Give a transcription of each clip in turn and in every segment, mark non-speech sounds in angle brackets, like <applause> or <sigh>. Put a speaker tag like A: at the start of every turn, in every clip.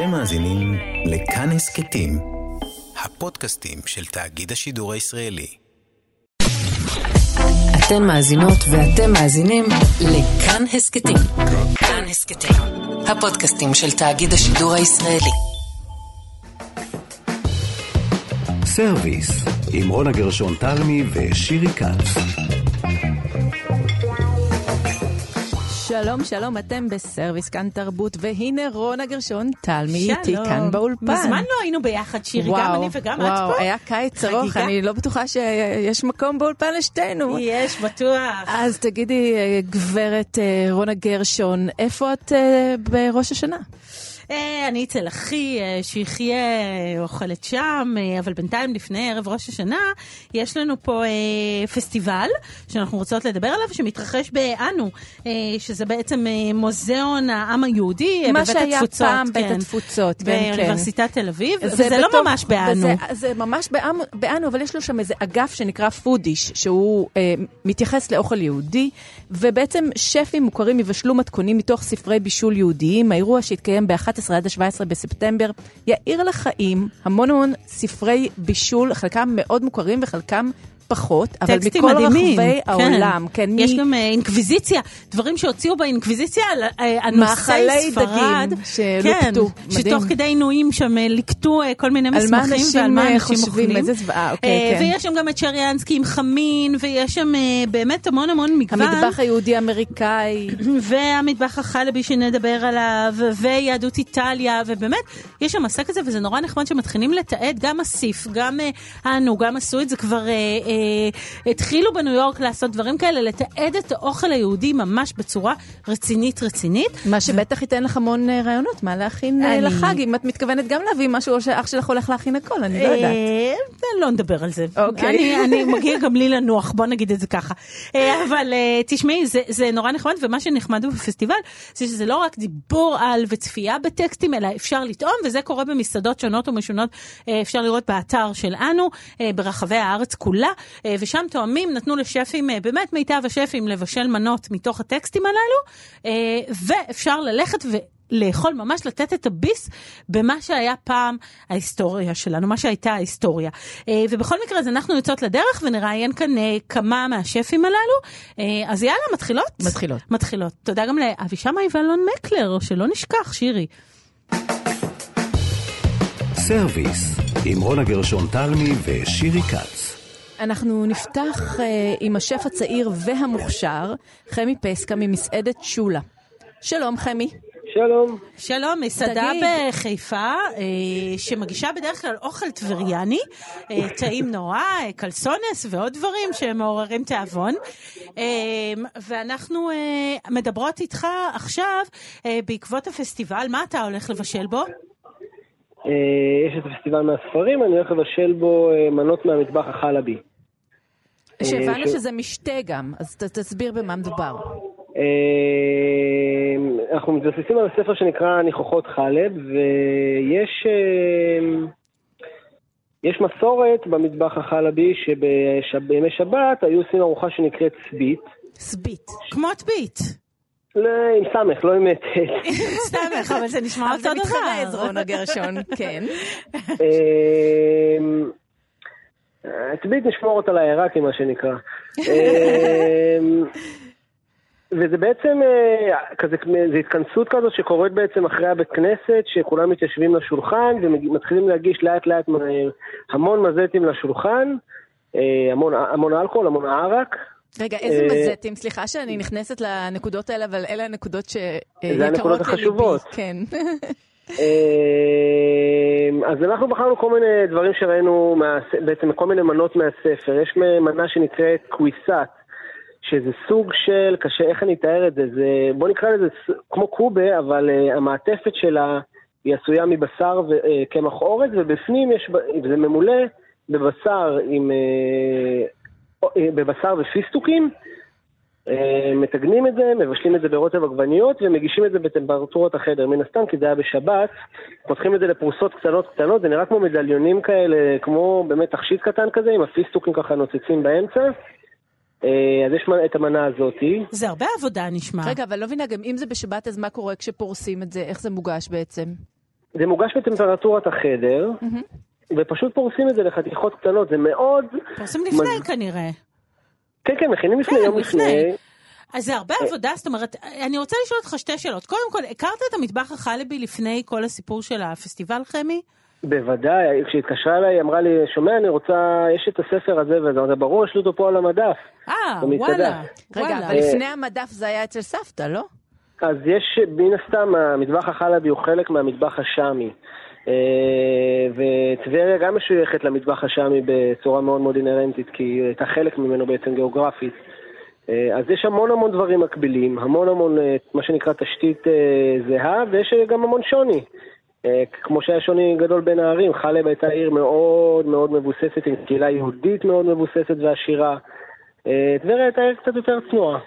A: אתם מאזינים לכאן הסכתים, הפודקאסטים של תאגיד השידור הישראלי.
B: אתן מאזינות ואתם מאזינים לכאן הסכתים. כאן הסכתים, הפודקאסטים של תאגיד השידור הישראלי.
A: סרוויס, עם רונה גרשון תלמי ושירי כץ.
C: שלום, שלום, אתם בסרוויס כאן תרבות, והנה רונה גרשון, טלמי איתי כאן באולפן.
D: מזמן לא היינו ביחד, שירי, גם אני וגם את פה.
C: וואו, היה קיץ ארוך, אני לא בטוחה שיש מקום באולפן לשתינו.
D: יש, בטוח.
C: אז תגידי, גברת אה, רונה גרשון, איפה את אה, בראש השנה?
D: אה, אני אצל אחי, אה, שיחיה, אוכלת שם, אה, אבל בינתיים לפני ערב ראש השנה, יש לנו פה פסטיבל שאנחנו רוצות לדבר עליו, שמתרחש באנו, שזה בעצם מוזיאון העם היהודי
C: בבית התפוצות. מה שהיה פעם כן, בית התפוצות,
D: כן, כן. באוניברסיטת תל אביב, וזה בתוך, לא ממש באנו.
C: וזה, זה ממש באנו, אבל יש לו שם איזה אגף שנקרא פודיש, שהוא אה, מתייחס לאוכל יהודי, ובעצם שפים מוכרים יבשלו מתכונים מתוך ספרי בישול יהודיים. האירוע שהתקיים ב-11 עד ה-17 בספטמבר, יאיר לחיים המון המון ספרי בישול, חלקם מאוד מוכרים וחלקם פחות, אבל מכל מדהימים, רחבי כן. העולם.
D: כן, יש מ... גם אה, אינקוויזיציה, דברים שהוציאו באינקוויזיה על אה, הנושאי ספרד.
C: מאכלי דגים
D: שלוקטו, כן, שתוך כדי עינויים שם אה, ליקטו כל מיני מסמכים ועל מה אנשים אוכלים.
C: איזה זוועה, אוקיי,
D: כן. ויש שם גם את שריאנסקי עם חמין, ויש שם באמת המון המון מגוון.
C: המטבח היהודי-אמריקאי. <clears throat>
D: והמטבח החלבי שנדבר עליו, ויהדות איטליה, ובאמת, יש שם מסע כזה, וזה נורא נחמד שמתחילים לתעד, גם אסיף, גם אנו, גם עשו את זה כבר... אה, התחילו בניו יורק לעשות דברים כאלה, לתעד את האוכל היהודי ממש בצורה רצינית רצינית.
C: מה שבטח ייתן לך המון אה, רעיונות, מה להכין אה, אני... לחג, אם את מתכוונת גם להביא משהו, או שאח שלך הולך להכין הכל, אני לא יודעת.
D: לא נדבר על זה. אוקיי. אני, <laughs> מגיע גם לי לנוח, בוא נגיד את זה ככה. אבל תשמעי, זה, זה נורא נחמד, ומה שנחמד בפסטיבל, זה שזה לא רק דיבור על וצפייה בטקסטים, אלא אפשר לטעום, וזה קורה במסעדות שונות ומשונות, אפשר לראות באתר של אנו, ברחבי הארץ כולה. אה, ושם תואמים נתנו לשפים, אה, באמת מיטב השפים, לבשל מנות מתוך הטקסטים הללו, אה, ואפשר ללכת ו... לאכול, ממש לתת את הביס במה שהיה פעם ההיסטוריה שלנו, מה שהייתה ההיסטוריה. ובכל מקרה, אז אנחנו יוצאות לדרך ונראיין כאן כמה מהשפים הללו. אז יאללה, מתחילות?
C: מתחילות.
D: מתחילות. תודה גם לאבי שמאי ואלון מקלר, שלא נשכח, שירי.
A: סרוויס, עם רונה גרשון תלמי ושירי כץ.
C: אנחנו נפתח uh, עם השף הצעיר והמוכשר, חמי פסקה ממסעדת שולה. שלום, חמי.
E: שלום.
D: שלום, מסעדה תגיד. בחיפה, אה, שמגישה בדרך כלל אוכל טבריאני, אה, טעים נורא, אה, קלסונס ועוד דברים שמעוררים תיאבון. אה, ואנחנו אה, מדברות איתך עכשיו אה, בעקבות הפסטיבל, מה אתה הולך לבשל בו?
E: אה, יש את הפסטיבל מהספרים, אני הולך לבשל בו אה, מנות מהמטבח החלבי.
C: שהבנו שזה משתה גם, אז תסביר במה מדובר.
E: אה, אנחנו מתבססים על ספר שנקרא ניחוחות חלב, ויש יש מסורת במטבח החלבי שבימי שבת היו עושים ארוחה שנקראת צבית.
D: צבית, כמו טבית.
E: לא, עם סמך, לא עם ט'. <laughs>
D: סמך, אבל זה נשמע אותו דבר.
C: זה מתחרז, רונה גרשון, כן.
E: תמיד נשמור אותה לעיראקי, מה שנקרא. <laughs> אמ, וזה בעצם אה, כזה, זו התכנסות כזאת שקורית בעצם אחרי הבית כנסת, שכולם מתיישבים לשולחן ומתחילים להגיש לאט לאט המון מזטים לשולחן, אה, המון, המון אלכוהול, המון ערק.
C: רגע, איזה אה, מזטים? סליחה שאני נכנסת לנקודות האלה, אבל אלה הנקודות שיקרות לליבי.
E: זה הנקודות החשובות.
C: כן. <laughs>
E: אמ, אז אנחנו בחרנו כל מיני דברים שראינו, בעצם כל מיני מנות מהספר. יש מנה שנקראת קוויסת, שזה סוג של, קשה, איך אני אתאר את זה? זה בוא נקרא לזה כמו קובה, אבל uh, המעטפת שלה היא עשויה מבשר וקמח uh, אורז, ובפנים יש, זה ממולא בבשר עם... Uh, בבשר ופיסטוקים, אה, מתגנים את זה, מבשלים את זה ברוטב עגבניות ומגישים את זה בטמפרטורת החדר. מן הסתם, כי זה היה בשבת, פותחים את זה לפרוסות קטנות קטנות, זה נראה כמו מדליונים כאלה, כמו באמת תכשיט קטן כזה, עם הפיסטוקים ככה נוצצים באמצע. אה, אז יש את המנה הזאתי.
D: זה הרבה עבודה נשמע.
C: רגע, אבל לא מבינה, גם אם זה בשבת, אז מה קורה כשפורסים את זה? איך זה מוגש בעצם?
E: זה מוגש בטמפרטורת החדר, ופשוט פורסים את זה לחתיכות קטנות, זה מאוד...
D: פורסים לפני כנראה.
E: כן, כן, מכינים לפני,
D: כן,
E: יום
D: לפני.
E: לפני.
D: אז זה הרבה עבודה, זאת אומרת, אני רוצה לשאול אותך שתי שאלות. קודם כל, הכרת את המטבח החלבי לפני כל הסיפור של הפסטיבל, חמי?
E: בוודאי, כשהתקשרה אליי, היא אמרה לי, שומע, אני רוצה, יש את הספר הזה, וזה ברור, יש לי אותו פה על המדף.
D: אה. וואלה.
C: רגע,
D: וואלה.
C: אבל לפני המדף זה היה אצל סבתא, לא?
E: אז יש, מן הסתם, המטבח החלבי הוא חלק מהמטבח השאמי. אה, וטבריה גם משויכת למטבח השאמי בצורה מאוד מאוד אינהרנטית, כי היא הייתה חלק ממנו בעצם גיאוגרפית. אה, אז יש המון המון דברים מקבילים, המון המון, אה, מה שנקרא, תשתית זהה, ויש גם המון שוני. כמו שהיה שוני גדול בין הערים, חלב הייתה עיר מאוד מאוד מבוססת, עם קהילה יהודית מאוד מבוססת ועשירה. טבריה הייתה עיר קצת יותר צנועה.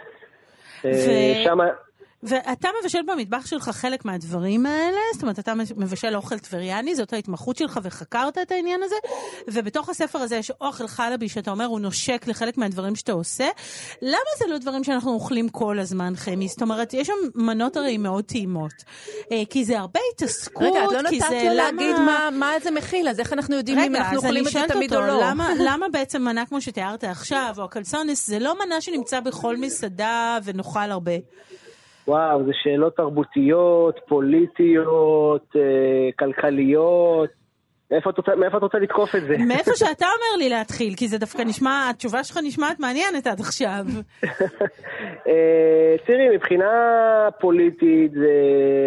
D: ו-
E: שמה...
D: ואתה מבשל במטבח שלך חלק מהדברים האלה, זאת אומרת, אתה מבשל אוכל טבריאני, זאת ההתמחות שלך וחקרת את העניין הזה, ובתוך הספר הזה יש אוכל חלבי שאתה אומר הוא נושק לחלק מהדברים שאתה עושה. למה זה לא דברים שאנחנו אוכלים כל הזמן, חמי? זאת אומרת, יש שם מנות הרי מאוד טעימות. אה, כי זה הרבה התעסקות,
C: רגע, את לא נתת לו
D: למה...
C: להגיד מה- מה זה מכיל, אז איך אנחנו יודעים אם
D: רגע,
C: אנחנו
D: אז
C: אוכלים את זה תמיד
D: אותו,
C: או לא?
D: למה, <laughs> למה בעצם מנה כמו שתיארת עכשיו, או הקלסונס, זה לא מנה שנמצא בכל מסעדה ונאכל הרבה?
E: וואו, זה שאלות תרבותיות, פוליטיות, אה, כלכליות. מאיפה את רוצה- מאיפה את רוצה לתקוף את זה?
D: מאיפה שאתה אומר לי להתחיל, כי זה דווקא נשמע, התשובה שלך נשמעת מעניינת עד עכשיו. <laughs>
E: אה, תראי, מבחינה פוליטית זה,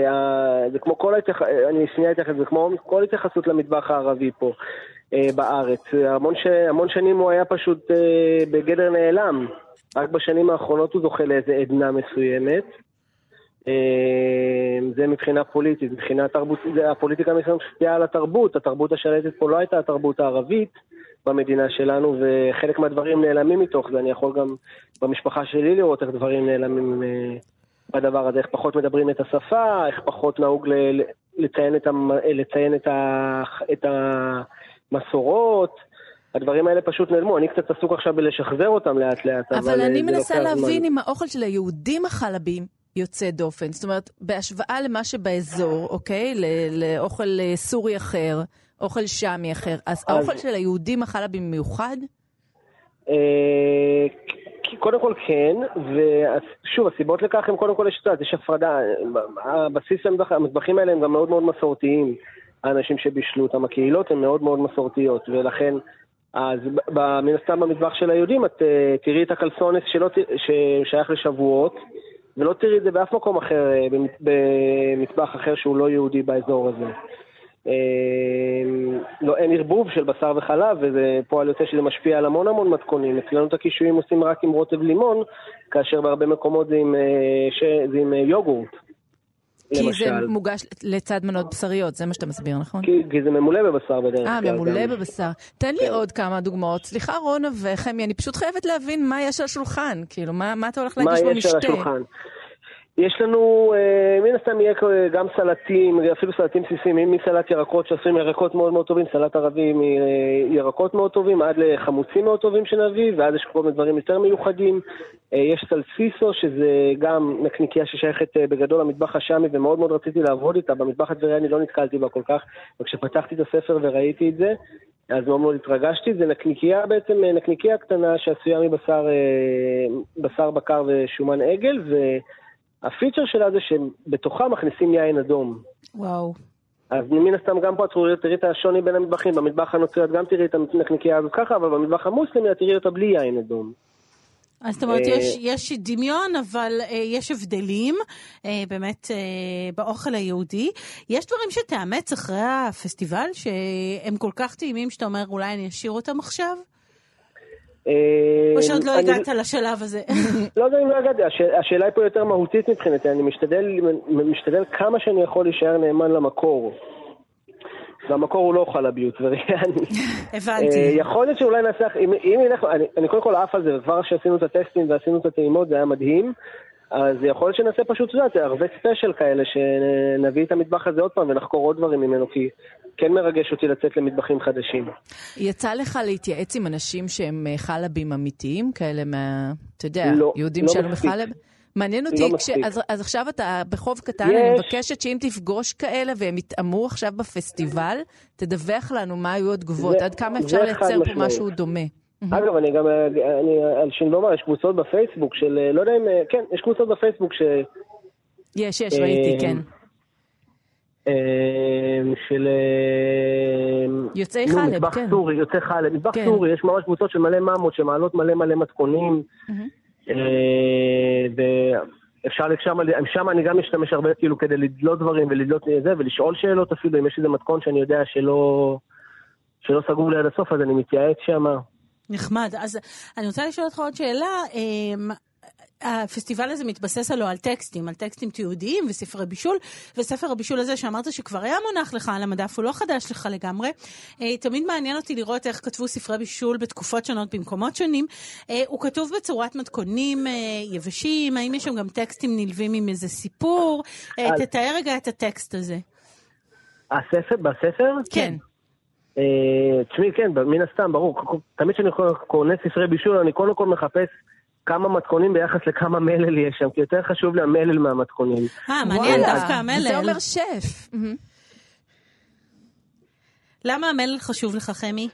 E: אה, זה כמו כל ההתייחסות, אני שנייה אתייחס, זה כמו כל התייחסות למטבח הערבי פה בארץ. המון, ש... המון שנים הוא היה פשוט אה, בגדר נעלם. רק בשנים האחרונות הוא זוכה לאיזה עדנה מסוימת. אה, זה מבחינה פוליטית, מבחינה תרבותית, הפוליטיקה משפיעה על התרבות, התרבות השלטת פה לא הייתה התרבות הערבית במדינה שלנו, וחלק מהדברים נעלמים מתוך זה, אני יכול גם במשפחה שלי לראות איך דברים נעלמים אה, בדבר הזה, איך פחות מדברים את השפה, איך פחות נהוג ל- לציין את, המ, לציין את, ה, את המסורות. הדברים האלה פשוט נעלמו, אני קצת עסוק עכשיו בלשחזר אותם לאט לאט, אבל,
C: אבל
E: אה,
C: אני מנסה. להבין אם האוכל של היהודים החלבים יוצא דופן. זאת אומרת, בהשוואה למה שבאזור, אוקיי? לאוכל אה, סורי אחר, אוכל שמי אחר, אז
E: אז-
C: האוכל של היהודים החלבים מיוחד?
E: אה, קודם כל כן, ושוב, הסיבות לכך הם קודם כל יש, יש הפרדה, הבסיס המטבחים האלה הם גם מאוד מאוד מסורתיים, האנשים שבישלו אותם, הקהילות הן מאוד מאוד מסורתיות, ולכן, אז מן הסתם במטבח של היהודים את אה, תראי את הקלסונס שלא, ששייך לשבועות, ולא תראי את זה באף מקום אחר, אה, במטבח אחר שהוא לא יהודי באזור הזה. אה, לא, אין ערבוב של בשר וחלב, וזה פועל יוצא שזה משפיע על המון המון מתכונים. אצלנו את הקישואים עושים רק עם רוטב לימון, כאשר בהרבה מקומות זה עם, אה, ש... זה עם אה, יוגורט,
C: כי
E: למשל.
C: זה מוגש לצד מנות בשריות, זה מה שאתה מסביר, נכון?
E: כי, כי זה ממולא בבשר בדרך
C: אה,
E: כלל.
C: ממולא
E: גם.
C: בבשר. תן לי עוד כמה דוגמאות. סליחה, רונה וחמי, אני פשוט חייבת להבין מה יש על השולחן. כאילו, מה מה אתה הולך
E: מה
C: להגיש
E: יש על
C: במשתה?
E: השולחן? יש לנו, אה, מן הסתם יהיה גם סלטים, אפילו סלטים בסיסיים, מסלט ירקות שעשויים מירקות מאוד מאוד טובים, סלט ערבי מירקות מאוד טובים, עד לחמוצים מאוד טובים שנביא, ואז יש כל מיני דברים יותר מיוחדים. אה, יש סלסיסו, שזה גם נקניקייה ששייכת אה, בגדול למטבח השאמי, ומאוד מאוד רציתי לעבוד איתה. במטבח הטבריאני לא נתקלתי בה כל כך, וכשפתחתי את הספר וראיתי את זה, אז מאוד מאוד התרגשתי. זה נקניקייה בעצם, אה, נקניקייה קטנה שעשויה מבשר אה, בשר בקר ושומן עגל, ו... הפיצ'ר שלה זה שבתוכה מכניסים יין אדום.
D: וואו.
E: אז מן הסתם גם פה את תראי- תראי את השוני בין המטבחים, במטבח הנוצרי את גם תראי את הנקניקייה הזאת ככה, אבל במטבח המוסלמי את תראי אותה בלי יין אדום.
D: אז זאת אומרת,
E: אה,
D: יש, יש דמיון, אבל אה, יש הבדלים, אה, באמת, אה, באוכל היהודי. יש דברים שתאמץ אחרי הפסטיבל, שהם כל כך טעימים, שאתה אומר, אולי אני אשאיר אותם עכשיו? או שעוד לא
E: אני-
D: הגעת לשלב הזה?
E: לא יודע אם לא הגעתי, הש- השאלה היא פה יותר מהותית מבחינתי, אני משתדל, משתדל כמה שאני יכול להישאר נאמן למקור. והמקור הוא לא חלביות <laughs> וריאני.
D: הבנתי.
E: אה, יכול להיות שאולי נעשה, אם, אם ילך, אני, אני קודם כל עף על זה, וכבר כשעשינו את הטקסטים ועשינו את הטעימות זה היה מדהים, אז יכול להיות שנעשה פשוט, את יודעת, ערבי ספיישל כאלה, שנביא את המטבח הזה עוד פעם ונחקור עוד דברים ממנו, כי כן מרגש אותי לצאת למטבחים חדשים.
C: יצא לך להתייעץ עם אנשים שהם אה, חלבים אמיתיים, כאלה מה... אתה יודע,
E: לא,
C: יהודים
E: לא מספיק.
C: מחלב? מעניין
E: היא
C: אותי,
E: לא
C: כש... אז, אז עכשיו אתה בחוב קטן,
E: יש.
C: אני מבקשת שאם תפגוש כאלה והם יתאמו עכשיו בפסטיבל, תדווח לנו מה היו התגובות,
E: זה-
C: עד כמה אפשר לייצר פה. משהו דומה.
E: אגב, אני גם, אה, אני, על שינדומה, יש קבוצות בפייסבוק של, אה, לא יודע אם, אה, כן, יש קבוצות בפייסבוק ש...
C: יש, יש, ראיתי,
E: אה,
C: כן.
E: אה, של... אה,
C: יוצאי חלב,
E: מטבח
C: כן.
E: סורי, יוצאי חלב, מטבח
C: כן.
E: סורי, יש ממש קבוצות של מלא ממות שמעלות מלא מלא מתכונים. אה, ואפשר, שם, שם אני גם משתמש הרבה כאילו כדי לדלות דברים ולדלות זה, ולשאול שאלות אפילו, אם יש איזה מתכון שאני יודע שלא, שלא סגור לי עד הסוף, אז אני מתייעץ שם.
D: נחמד. אז אני רוצה לשאול אותך עוד שאלה. אמ, הפסטיבל הזה מתבסס הלוא על טקסטים, על טקסטים תיעודיים וספרי בישול, וספר הבישול הזה שאמרת שכבר היה מונח לך על המדף, הוא לא חדש לך לגמרי. אה, תמיד מעניין אותי לראות איך כתבו ספרי בישול בתקופות שונות במקומות שונים. אה, הוא כתוב בצורת מתכונים אה, יבשים, האם יש שם גם טקסטים נלווים עם איזה סיפור?
E: אז-
D: תתאר רגע את הטקסט הזה.
E: הספר, בספר?
C: כן.
E: אה, תשמעי, כן, מן הסתם, ברור. תמיד כשאני קונה ספרי בישול, אני קודם כל מחפש כמה מתכונים ביחס לכמה מלל יש שם, כי יותר חשוב לי המלל מהמתכונים.
D: אה, מעניין,
C: וואלה,
D: דווקא המלל.
C: זה אומר שף.
D: למה המלל חשוב לך, חמי?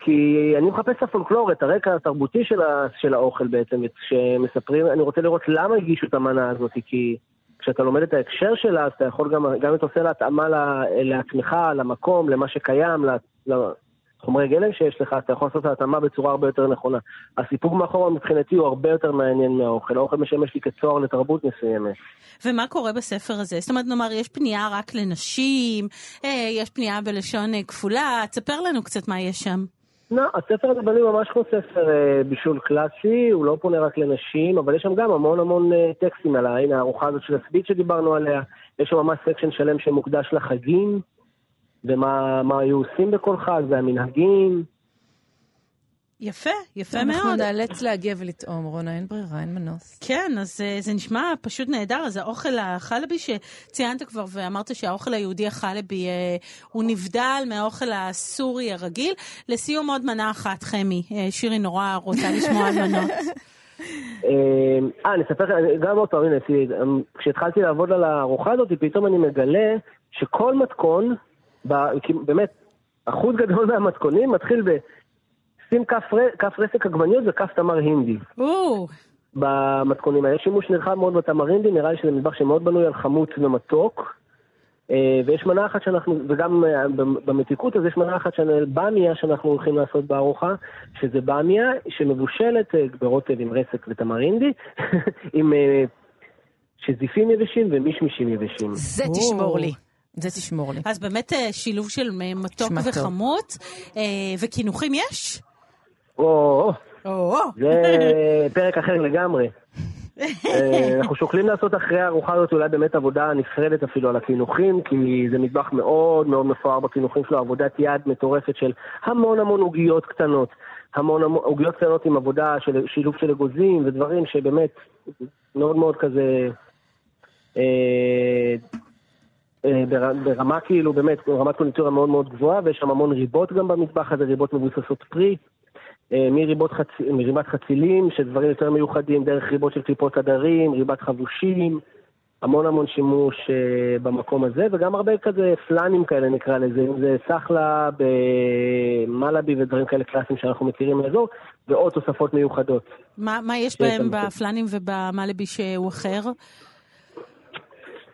E: כי אני מחפש את הפולקלור, את הרקע התרבותי של, ה, של האוכל בעצם, שמספרים, אני רוצה לראות למה הגישו את המנה הזאת, כי כשאתה לומד את ההקשר שלה, אז אתה יכול גם, גם אם אתה עושה לה לעצמך, למקום, למה שקיים, לחומרי גלם שיש לך, אתה יכול לעשות את ההתאמה בצורה הרבה יותר נכונה. הסיפור מאחורה מבחינתי הוא הרבה יותר מעניין מהאוכל. האוכל משמש לי כצוהר לתרבות מסוימת.
D: ומה קורה בספר הזה? זאת אומרת, נאמר, יש פנייה רק לנשים, אה, יש פנייה בלשון אה, כפולה, תספר לנו קצת מה יש שם.
E: לא, הספר הזה בנוי ממש כמו ספר אה, בישול קלאסי, הוא לא פונה רק לנשים, אבל יש שם גם המון המון אה, טקסטים עליה. הנה הארוחה הזאת של הסבית שדיברנו עליה, יש שם ממש section שלם שמוקדש לחגים, ומה מה היו עושים בכל חג, והמנהגים.
D: יפה, יפה
C: אנחנו
D: מאוד.
C: נאלץ להגיע ולטעום, רונה, אין ברירה, אין מנוס.
D: כן, אז אה, זה נשמע פשוט נהדר. אז האוכל החלבי שציינת כבר ואמרת שהאוכל היהודי החלבי אה, הוא נבדל מהאוכל הסורי הרגיל. לסיום עוד מנה אחת, חמי. אה, שירי נורא רוצה לשמוע על מנות. <laughs>
E: אה, אה, אני אספר לך, גם עוד פעם, הנה, אה, כשהתחלתי לעבוד על הארוחה הזאת, פתאום אני מגלה שכל מתכון, באמת, אחוז גדול מהמתכונים מתחיל ב... שים כף רסק עגבניות וכף תמר הינדי. במתכונים האלה. יש שימוש נרחב מאוד בתמרינדי, נראה לי שזה מטבח שמאוד בנוי על חמוץ ומתוק. אה, ויש מנה אחת שאנחנו, וגם אה, במתיקות, אז יש מנה אחת של במיה שאנחנו הולכים לעשות בארוחה, שזה במיה שמבושלת אה, ברוטב עם רסק ותמרינדי, <laughs> עם אה, שזיפים יבשים ומישמישים יבשים.
C: זה. תשמור לי. זה תשמור לי.
D: אז באמת אה, שילוב של אה, מתוק. וחמוץ. אה, וקינוחים יש?
E: או, זה פרק אחר לגמרי. <laughs> אה, אנחנו שוקלים לעשות אחרי הארוחה הזאת אולי באמת עבודה נפרדת אפילו על הקינוחים, כי זה מטבח מאוד מאוד מפואר בקינוחים שלו, עבודת יד מטורפת של המון המון עוגיות קטנות. המון המון עוגיות קטנות עם עבודה של שילוב של אגוזים ודברים שבאמת מאוד מאוד כזה... אה, אה, בר- ברמה כאילו, באמת, רמת קונדיטורה מאוד מאוד גבוהה, ויש שם המון ריבות גם במטבח הזה, ריבות מבוססות פרי. אה, מריבות חצ... מריבת חצילים, שדברים יותר מיוחדים, דרך ריבות של קליפות הדרים, ריבת חבושים, המון המון שימוש אה, במקום הזה, וגם הרבה כזה פלאנים כאלה נקרא לזה, אם זה סחלה במלאבי ודברים כאלה קלאסיים שאנחנו מכירים מאזור, ועוד תוספות מיוחדות.
D: מה מה יש בהם. בפלאנים ובמלבי שהוא אחר?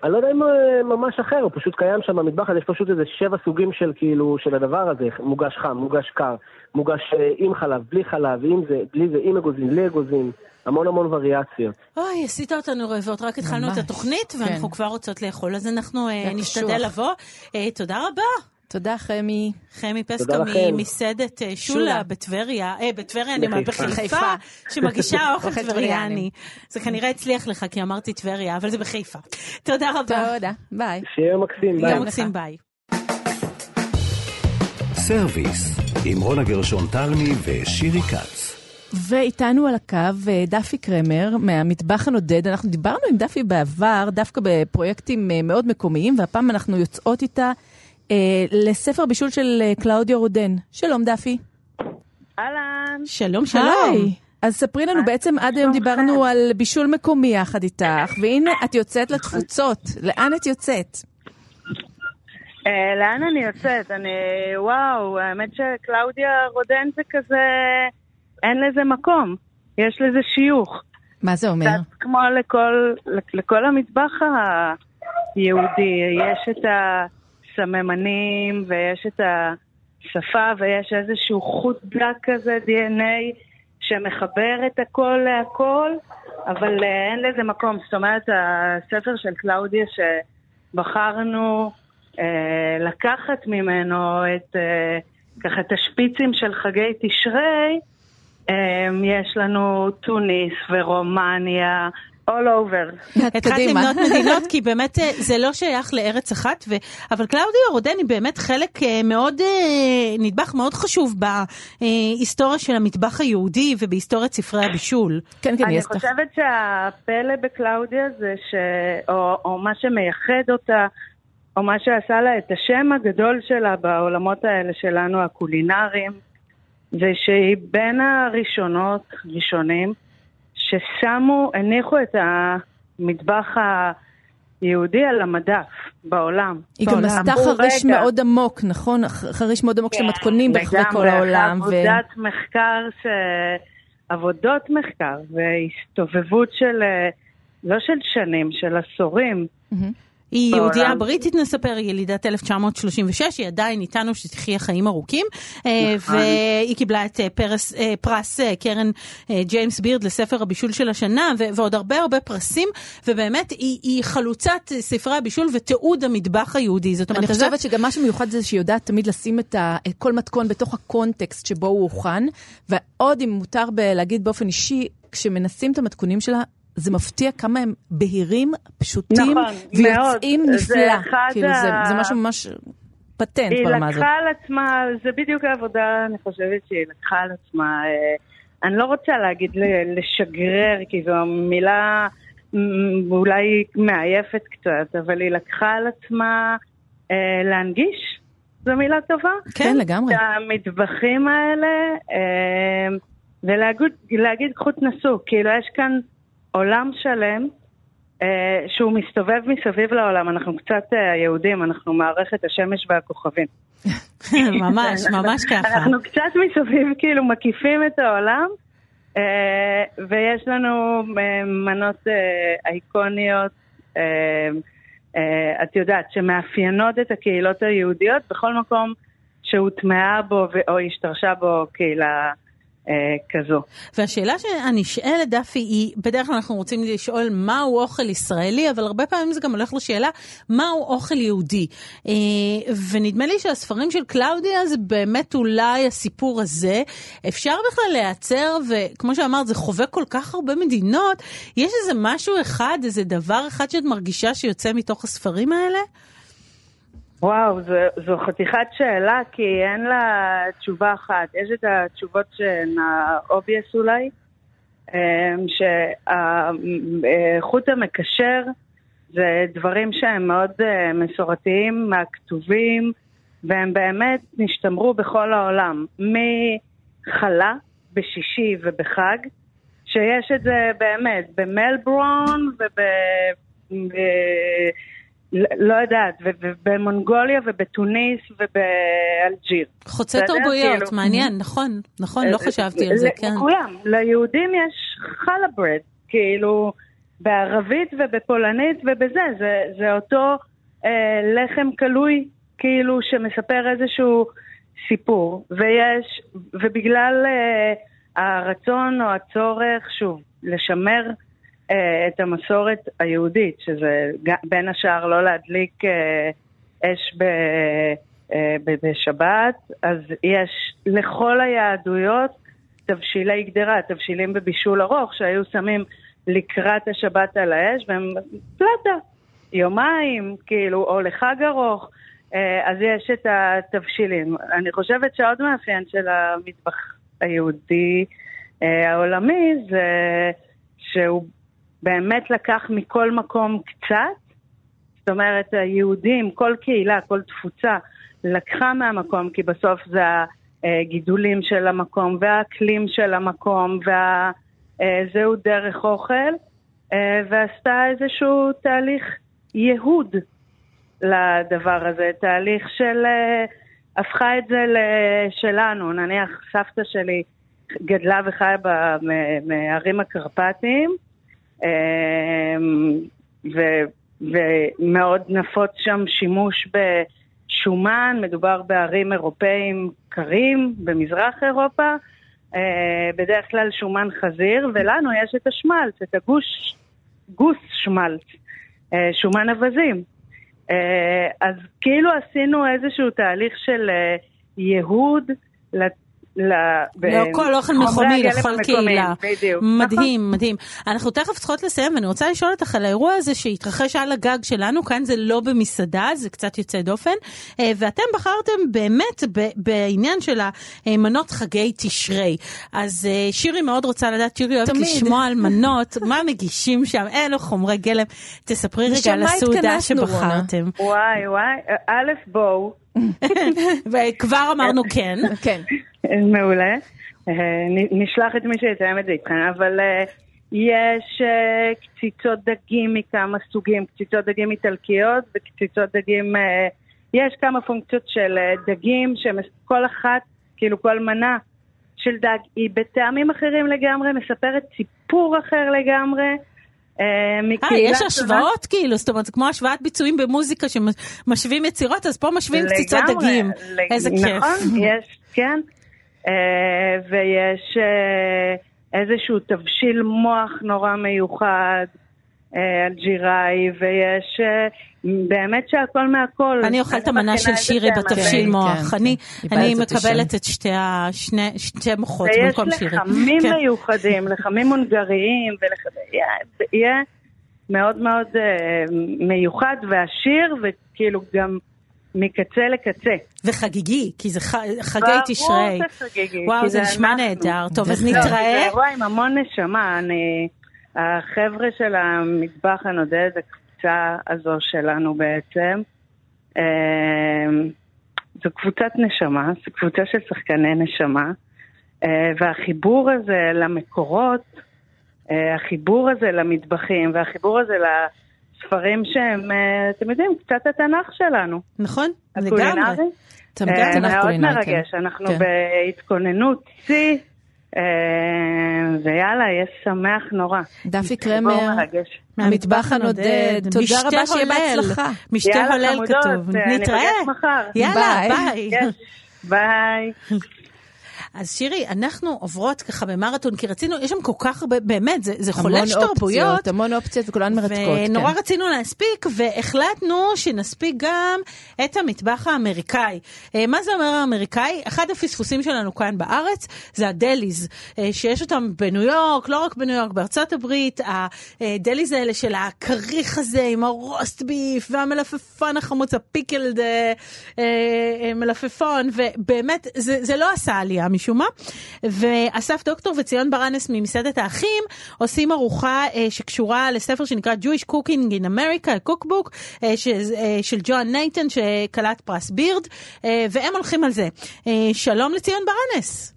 E: אני לא יודע אם אה, ממש אחר, הוא פשוט קיים שם במטבח הזה, יש פשוט איזה שבע סוגים של כאילו, של הדבר הזה, מוגש חם, מוגש קר, מוגש אה, עם חלב, בלי חלב, עם זה, בלי זה, עם אגוזים, בלי אגוזים, המון המון וריאציות.
D: אוי, עשית אותנו רעבות, רק התחלנו את
C: ממש,
D: התוכנית ואנחנו
C: כן.
D: כבר רוצות לאכול, אז אנחנו אה, נשתדל. לבוא. אה, תודה רבה.
C: תודה, חמי.
D: חמי פסקה. ממסעדת אה, שולה. בטבריה, אה, בטבריה, אני אומרת,
E: בחיפה.
D: שמגישה <laughs> אוכל טבריאני. זה כנראה הצליח לך, כי אמרתי טבריה, אבל זה בחיפה. תודה רבה.
C: תודה, ביי.
E: שיהיה מקסים, ביי.
D: יום מקסים, ביי.
A: סרוויס, עם רונה גרשון תלמי ושירי כץ.
C: ואיתנו על הקו אה, דפי קרמר מהמטבח הנודד. אנחנו דיברנו עם דפי בעבר, דווקא בפרויקטים אה, מאוד מקומיים, והפעם אנחנו יוצאות איתה לספר בישול של אה, קלאודיו רודן. שלום דפי.
F: אהלן,
D: שלום, שלום.
C: היי. אז ספרי לנו, בעצם עד היום דיברנו על בישול מקומי יחד איתך, והנה את יוצאת לתפוצות. לאן את יוצאת?
F: Uh, לאן אני יוצאת? אני, וואו, האמת שקלאודיה רודן זה כזה, אין לזה מקום. יש לזה שיוך.
C: מה זה אומר?
F: קצת כמו לכל, לכל המטבח היהודי, יש את הסממנים ויש את השפה ויש איזשהו חוט דק כזה, DNA, שמחבר את הכל להכל, אבל אה, אין לזה מקום. זאת אומרת, הספר של קלאודיה שבחרנו אה, לקחת ממנו את, אה, ככה, את השפיצים של חגי תשרי, אה, יש לנו טוניס ורומניה all over. <laughs>
D: התחלת למנות מדינות, כי באמת אה, זה לא שייך לארץ אחת, ו... אבל קלאודיה רודן היא באמת חלק אה, מאוד, אה, נדבך מאוד חשוב בהיסטוריה של המטבח היהודי ובהיסטוריית ספרי הבישול.
F: כן, כן, אני חושבת שהפלא בקלאודיה זה ש... או, או מה שמייחד אותה, או מה שעשה לה את השם הגדול שלה בעולמות האלה שלנו, הקולינריים, זה שהיא בין הראשונות, ראשונים, ששמו, הניחו את המטבח היהודי על המדף בעולם.
C: היא גם עשתה חריש רגע. מאוד עמוק, נכון? חריש מאוד עמוק כן, של מתכונים ברחבי כל העולם.
F: עבודת ו... מחקר, ש... עבודות מחקר והסתובבות של, לא של שנים, של עשורים. Mm-hmm.
D: היא יהודייה בריטית נספר, היא ילידת 1936, היא עדיין איתנו שתחיה חיים ארוכים, אה, נכון. והיא קיבלה את אה, פרס, אה, פרס קרן ג'יימס בירד לספר הבישול של השנה, ועוד הרבה הרבה פרסים, ובאמת היא, היא חלוצת ספרי הבישול ותיעוד המטבח היהודי.
C: זאת אומרת, אני חושבת שגם מה שמיוחד זה שהיא יודעת תמיד לשים את, ה, את כל מתכון בתוך הקונטקסט שבו הוא הוכן, ועוד אם מותר להגיד באופן אישי, כשמנסים את המתכונים שלה, זה מפתיע כמה הם בהירים, פשוטים, נכון, ויוצאים מאוד. נפלא. זה כאילו, ה... זה, זה משהו ממש פטנט ברמה הזאת.
F: היא לקחה על עצמה, זה בדיוק העבודה, אני חושבת שהיא לקחה על עצמה. אה, אני לא רוצה להגיד לשגרר, כי זו מילה אולי מעייפת קצת, אבל היא לקחה על עצמה אה, להנגיש. זו מילה טובה?
C: כן, לגמרי.
F: את המטבחים האלה, אה, ולהגיד קחו תנסו, כאילו יש כאן עולם שלם אה, שהוא מסתובב מסביב לעולם. אנחנו קצת אה, יהודים, אנחנו מערכת השמש והכוכבים. <laughs>
D: ממש, ממש ככה.
F: אנחנו קצת מסביב, כאילו, מקיפים את העולם, אה, ויש לנו אה, מנות אה, אייקוניות, אה, אה, את יודעת, שמאפיינות את הקהילות היהודיות בכל מקום שהוטמעה בו או השתרשה בו קהילה. אה, כזו.
D: והשאלה הנשאלת, דפי, היא, בדרך כלל אנחנו רוצים לשאול מהו אוכל ישראלי, אבל הרבה פעמים זה גם הולך לשאלה מהו אוכל יהודי. אה, ונדמה לי שהספרים של קלאודיה זה באמת אולי הסיפור הזה. אפשר בכלל להיעצר, וכמו שאמרת, זה חווה כל כך הרבה מדינות. יש איזה משהו אחד, איזה דבר אחד שאת מרגישה שיוצא מתוך הספרים האלה?
F: וואו, זו, זו חתיכת שאלה, כי אין לה תשובה אחת. יש את התשובות שהן ה-obvious אולי, אמ, שהחוט המקשר זה דברים שהם מאוד אה, מסורתיים מהכתובים, והם באמת נשתמרו בכל העולם. מחלה בשישי ובחג, שיש את זה באמת במלברון וב... לא יודעת, ובמונגוליה ובתוניס ובאלג'יר.
D: חוצה תרבויות, כאילו, מעניין, נכון, נכון, לא חשבתי על זה, כן.
F: לכולם, ליהודים יש חלברד, כאילו, בערבית ובפולנית ובזה, זה, זה אותו אה, לחם כלוי, כאילו, שמספר איזשהו סיפור, ויש, ובגלל אה, הרצון או הצורך, שוב, לשמר אה, את המסורת היהודית, שזה בין השאר לא להדליק אה, אש אה, בשבת, אז יש לכל היהדויות תבשילי גדרה, תבשילים בבישול ארוך שהיו שמים לקראת השבת על האש, והם פלטה, יומיים, כאילו, או לחג ארוך. אז יש את התבשילים. אני חושבת שעוד מאפיין של המטבח היהודי העולמי זה שהוא באמת לקח מכל מקום קצת. זאת אומרת, היהודים, כל קהילה, כל תפוצה, לקחה מהמקום, כי בסוף זה הגידולים של המקום והאקלים של המקום והזהות דרך אוכל, ועשתה איזשהו תהליך ייהוד לדבר הזה, תהליך של... הפכה את זה לשלנו, נניח סבתא שלי גדלה וחיה בערים הקרפטיים, ו, ומאוד נפוץ שם שימוש בשומן, מדובר בערים אירופאים קרים במזרח אירופה, אה, בדרך כלל שומן חזיר, ולנו יש את השמלץ, את הגוש, גוס שמלץ, אה, שומן אווזים. אה, אז כאילו עשינו איזשהו תהליך של ייהוד
D: לא כל אוכל מקומי לכל קהילה. מדהים, מדהים. אנחנו תכף צריכות לסיים, ואני רוצה לשאול אותך על האירוע הזה שהתרחש על הגג שלנו, כאן זה לא במסעדה, זה קצת יוצא דופן, אה, ואתם בחרתם באמת בעניין של המנות חגי תשרי. אז אה, שירי מאוד רוצה לדעת, שירי אוהבת לשמוע על מנות, מה מגישים שם, אלו חומרי גלם. תספרי רגע על הסעודה שבחרתם.
F: וואי וואי, א' בואו. <laughs>
D: וכבר אמרנו כן.
C: כן.
F: מעולה. אה, נשלח את מי שיתאם את זה איתכם, אבל אה, יש אה, קציצות דגים מכמה סוגים, קציצות דגים איטלקיות וקציצות דגים, יש כמה פונקציות של דגים שכל אחת, כאילו כל מנה של דג היא בטעמים אחרים לגמרי, מספרת סיפור אחר לגמרי.
D: אה, יש השוואות כאילו, זאת אומרת, כמו השוואת ביצועים במוזיקה שמשווים יצירות, אז פה משווים קציצות דגים. איזה כיף.
F: נכון, יש, כן. אה, ויש אה, איזשהו תבשיל מוח נורא מיוחד, אלג'יראי, ויש באמת שהכל מהכל.
D: אני אוכלת המנה של שירי בתבשיל מוח. כן, אני כן. מקבלת את שתי מוחות במקום שירי.
F: ויש לחמים כן. מיוחדים, לחמים הונגריים, ויהיה מאוד מאוד מיוחד ועשיר, וכאילו גם... מקצה לקצה.
D: וחגיגי, כי זה חגי תשרי. ברור שחגיגי. וואו, זה נשמע נהדר. טוב, אז נתראה. זה
F: אירוע עם המון נשמה. אני, החבר'ה של המטבח הנודד, הקבוצה הזו שלנו בעצם, אמ, זו קבוצת נשמה, זו קבוצה של שחקני נשמה, אה, והחיבור הזה למקורות, אה, החיבור הזה למטבחים והחיבור הזה ספרים שהם, אה, אתם יודעים, קצת התנ"ך שלנו.
D: נכון, לגמרי.
F: התנ"ך מאוד מרגש, אנחנו כן. בהתכוננות שיא. אה, ויאללה, יהיה שמח נורא.
C: דפי קרמר, מהמטבח הנודד, תודה רבה שיהיה בהצלחה.
D: משתה הולל כתוב. נתראה. יאללה, ביי.
F: ביי. <laughs>
D: אז שירי, אנחנו עוברות ככה במרתון, כי רצינו, יש שם כל כך הרבה, באמת, זה, זה חולש תרבויות.
C: המון אופציות וכולן מרתקות.
D: ונורא
C: כן.
D: רצינו להספיק, והחלטנו שנספיק גם את המטבח האמריקאי. אה, מה זה אומר האמריקאי? אחד הפספוסים שלנו כאן בארץ זה ה delis, אה, שיש אותם בניו יורק, לא רק בניו יורק, בארצות הברית, ה delis האלה של הכריך הזה עם ה roast beef והמלפפון החמוץ, ה pickled אה, מלפפון, ובאמת, זה, זה לא עשה עלייה משום מה. ואסף דוקטור וציון ברנס ממסעדת האחים עושים ארוחה אה, שקשורה לספר שנקרא Jewish Cooking in America, קוקבוק, אה, ש, אה, של ג'ון נייטן שקלט פרס בירד, אה, והם הולכים על זה. אה, שלום לציון ברנס.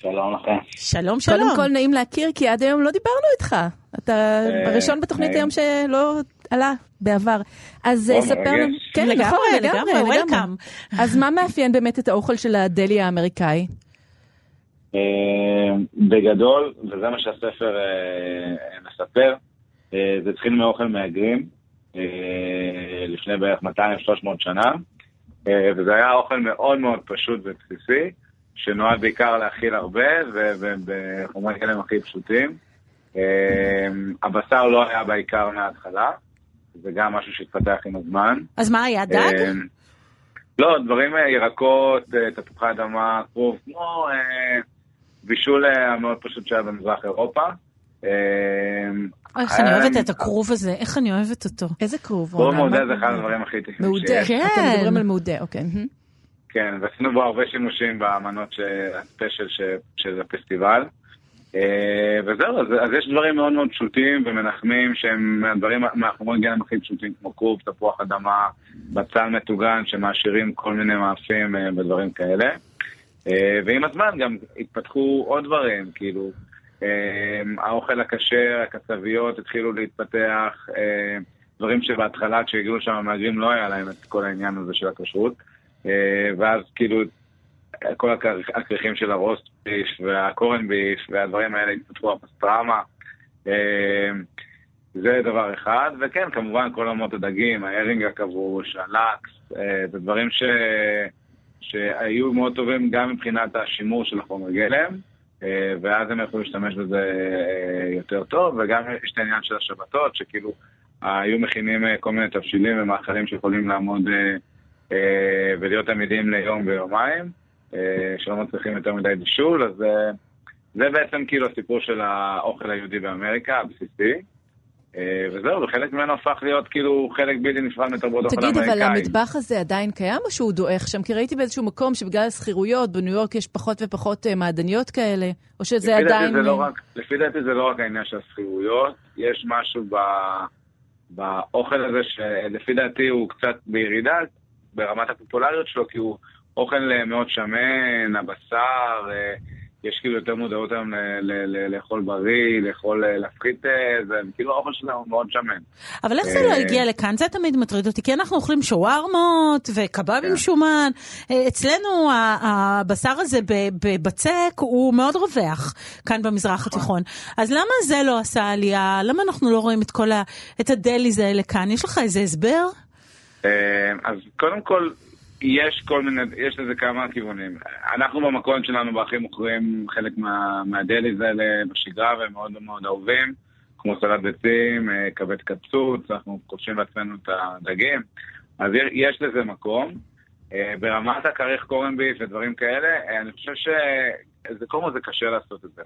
G: שלום לכם.
D: שלום, שלום.
C: קודם כל נעים להכיר, כי עד היום לא דיברנו איתך. אתה אה, הראשון בתוכנית היום שלא עלה בעבר. אז אה, ספר לנו...
D: כן, לגמרי, לגמרי, וולקאם.
C: אז מה מאפיין באמת את האוכל של הדלי האמריקאי?
G: אה, בגדול, וזה מה שהספר מספר, זה התחיל מאוכל מהגרים, לפני בערך 200-300 שנה, וזה היה אוכל מאוד מאוד פשוט ובסיסי. שנועד בעיקר להכיל הרבה, ובחומרי גלם הכי פשוטים. הבשר לא היה בעיקר מההתחלה, זה גם משהו שהתפתח עם הזמן.
D: אז מה היה, דג? אמ,
G: לא, דברים, אה, ירקות, אה, תפוחי אדמה, כרוב, כמו אה, בישול המאוד פשוט שהיה במזרח אירופה. אמ,
D: איך אני אוהבת את הכרוב הזה, איך אני אוהבת אותו.
C: איזה כרוב?
G: כרוב מעודה זה אחד הדברים הכי טובים
C: שיש. מעודה, כן. אתם מדברים על מעודה, אוקיי.
G: כן, ועשינו בו הרבה שימושים במנות הספיישל של הפסטיבל. אה, וזהו, אז, אז יש דברים מאוד מאוד פשוטים ומנחמים שהם מהדברים, מהחומרי גלם הכי פשוטים כמו כרוב, תפוח אדמה, בצל מטוגן שמעשירים כל מיני מאפים אה, ודברים כאלה. ועם הזמן גם התפתחו עוד דברים, כאילו, האוכל הכשר, הקצביות התחילו להתפתח, דברים שבהתחלה כשהגיעו לשם המהגרים לא היה להם את כל העניין הזה של הכשרות. ואז כאילו כל הכריכים של הרוסט ביף והקורן ביף והדברים האלה התפתחו הפסטרמה. זה דבר אחד, וכן, כמובן כל עמות הדגים, ההרינג הכבוש, הלקס, זה דברים ש... שהיו מאוד טובים גם מבחינת השימור של החומר גלם, ואז הם יכלו להשתמש בזה יותר טוב, וגם יש את העניין של השבתות, שכאילו היו מכינים כל מיני תבשילים ומאכלים שיכולים לעמוד ולהיות עמידים ליום ויומיים. אה, שלא מצליחים יותר מדי בישול, אז אה, זה בעצם כאילו הסיפור של האוכל היהודי באמריקה, הבסיסי. אה, וזהו, וחלק ממנו הפך להיות כאילו חלק בלתי נפרד מתרבות אוכל אמריקאי.
C: תגיד, אבל המטבח הזה עדיין קיים או שהוא דועך שם? כי ראיתי באיזשהו מקום שבגלל השכירויות, בניו יורק יש פחות ופחות מעדניות כאלה, או שזה עדיין...
G: זה לא רק, לפי דעתי זה לא רק העניין של השכירויות, יש משהו ב... באוכל הזה שלפי דעתי הוא קצת בירידה ברמת הפופולריות שלו, כי הוא אוכל אה, מאוד שמן, הבשר, אה, יש כאילו יותר מודעות היום לאכול בריא, לאכול, אה, להפחית, זה כאילו האוכל שלנו מאוד שמן.
D: אבל איך זה לא הגיע לכאן? זה תמיד מטריד אותי, כי אנחנו אוכלים שווארמות וקבבים כן. שומן. אצלנו הבשר הזה בבצק הוא מאוד רווח, כאן במזרח נכון. התיכון. אז למה זה לא עשה עלייה? למה אנחנו לא רואים את כל ה... את הדליז האלה כאן? יש לך איזה הסבר?
G: אז קודם כל, יש כל מיני, יש לזה כמה כיוונים. אנחנו במקום שלנו באחים מוכרים חלק מה, מהדליז האלה בשגרה והם מאוד מאוד אהובים, כמו סלט ביצים, אה, כבד קצוץ, אנחנו כובשים לעצמנו את הדגים, אז יש לזה מקום. אה, ברמת הכריך קורן ביף ודברים כאלה, אה, אני חושב שזה קודם כל זה קשה לעשות את זה.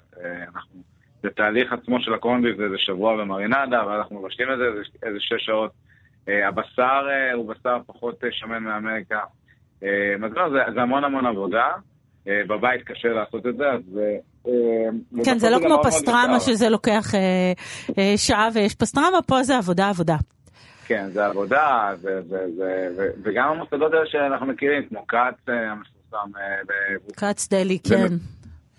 G: אנחנו, זה תהליך עצמו של הקורן ביף, זה איזה שבוע במרינדה, ואנחנו מבשלים את זה איזה שש שעות. הבשר הוא בשר פחות שמן מאמריקה. אה, אז לא, זה, זה המון המון עבודה. אה, בבית קשה לעשות את זה, אז...
D: אה, כן, זה לא כמו פסטרמה שזה לוקח שעה ויש פסטרמה, פה זה עבודה עבודה.
G: כן, זה עבודה, זה, זה, זה, זה, וגם המוסדות האלה שאנחנו מכירים, כמו כץ המפורסם.
D: כץ דלי, כן.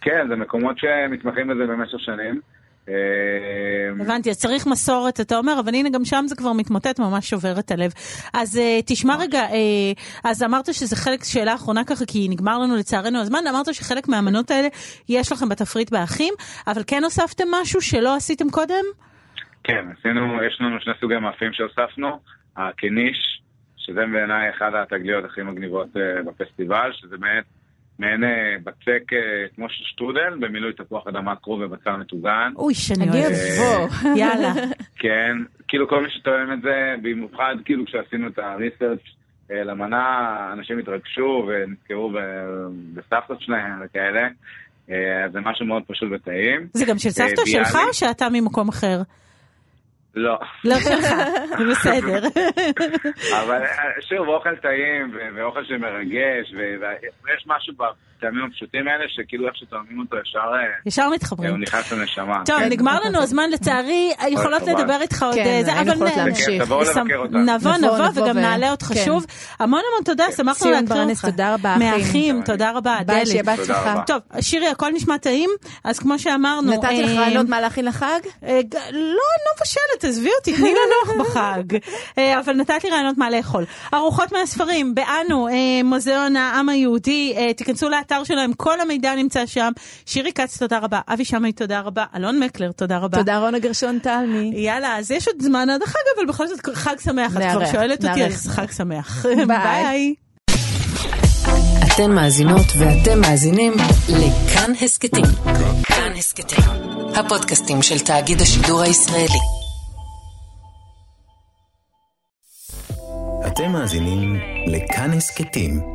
G: כן, זה מקומות שמתמחים בזה במשך שנים.
D: אמ, הבנתי, אז צריך מסורת, אתה אומר, אבל הנה גם שם זה כבר מתמוטט, ממש שובר את הלב. אז uh, תשמע רגע, uh, אז אמרת שזה חלק, שאלה אחרונה ככה, כי נגמר לנו לצערנו הזמן, אמרת שחלק מהמנות האלה יש לכם בתפריט באחים, אבל כן הוספתם משהו שלא עשיתם קודם?
G: כן, עשינו, יש לנו שני סוגי מאפים שהוספנו, הקניש, שזה בעיניי אחד התגליות הכי מגניבות uh, בפסטיבל, שזה באמת מעין אה, בצק אה, כמו של שטרודל, במילוי תפוח אדמה קרוב ובצל מטוגן.
D: אוי, שאני אוהבת. בוא, <laughs> יאללה.
G: כן, כאילו כל מי שתואם את זה, במיוחד כאילו כשעשינו את הריסרצ' אה, למנה, אנשים התרגשו ונזכרו בסבתות שלהם וכאלה. אז זה משהו מאוד פשוט וטעים.
D: זה גם של סבתא שלך או שאתה ממקום אחר?
G: לא.
D: לא שלך, זה בסדר.
G: אבל שוב, אוכל טעים ואוכל שמרגש, ויש משהו בטעמים הפשוטים האלה, שכאילו איך שטועמים אותו ישר... אה,
D: ישר מתחברים.
G: הוא נכנס לנשמה.
D: טוב, כן. נגמר לנו הזמן לצערי, יכולות לדבר איתך עוד...
C: כן,
D: אה,
C: להמשיך.
G: תבואו לבקר אותנו.
D: נבוא, נבוא, וגם נעלה אותך כן. שוב. המון המון תודה, שמחנו להכיר אותך.
C: תודה רבה, אחים.
D: מהאחים, תודה רבה,
C: ביי, שיהיה בהצלחה.
D: טוב, שירי, הכל נשמע טעים, אז כמו שאמרנו...
C: נתתי לך אה, רעיונות מה להכין לחג?
D: לא, אני לא מבשלת, עזבי אותי, תני לנוח <laughs> בחג. אבל נתת לי רעיונות מה לאכול. ארוחות מהספרים, באנו, מוזיאון העם היהודי, תיכנסו לאתר שלהם, כל המידע נמצא שם. שירי כץ, תודה רבה. אבי שמאי, תודה רבה. אלון מקלר, תודה רבה.
C: תודה רונה גרשון תלמי.
D: יאללה, אז יש עוד זמן עד החג, אבל בכל זאת חג שמח. את כבר שואלת אותי, אז חג שמח. <laughs> ביי.
B: אתן מאזינות ואתם מאזינים לכאן הסכתים. כאן הסכתים, הפודקאסטים של תאגיד השידור הישראלי.
A: אתם מאזינים לכאן הסכתים,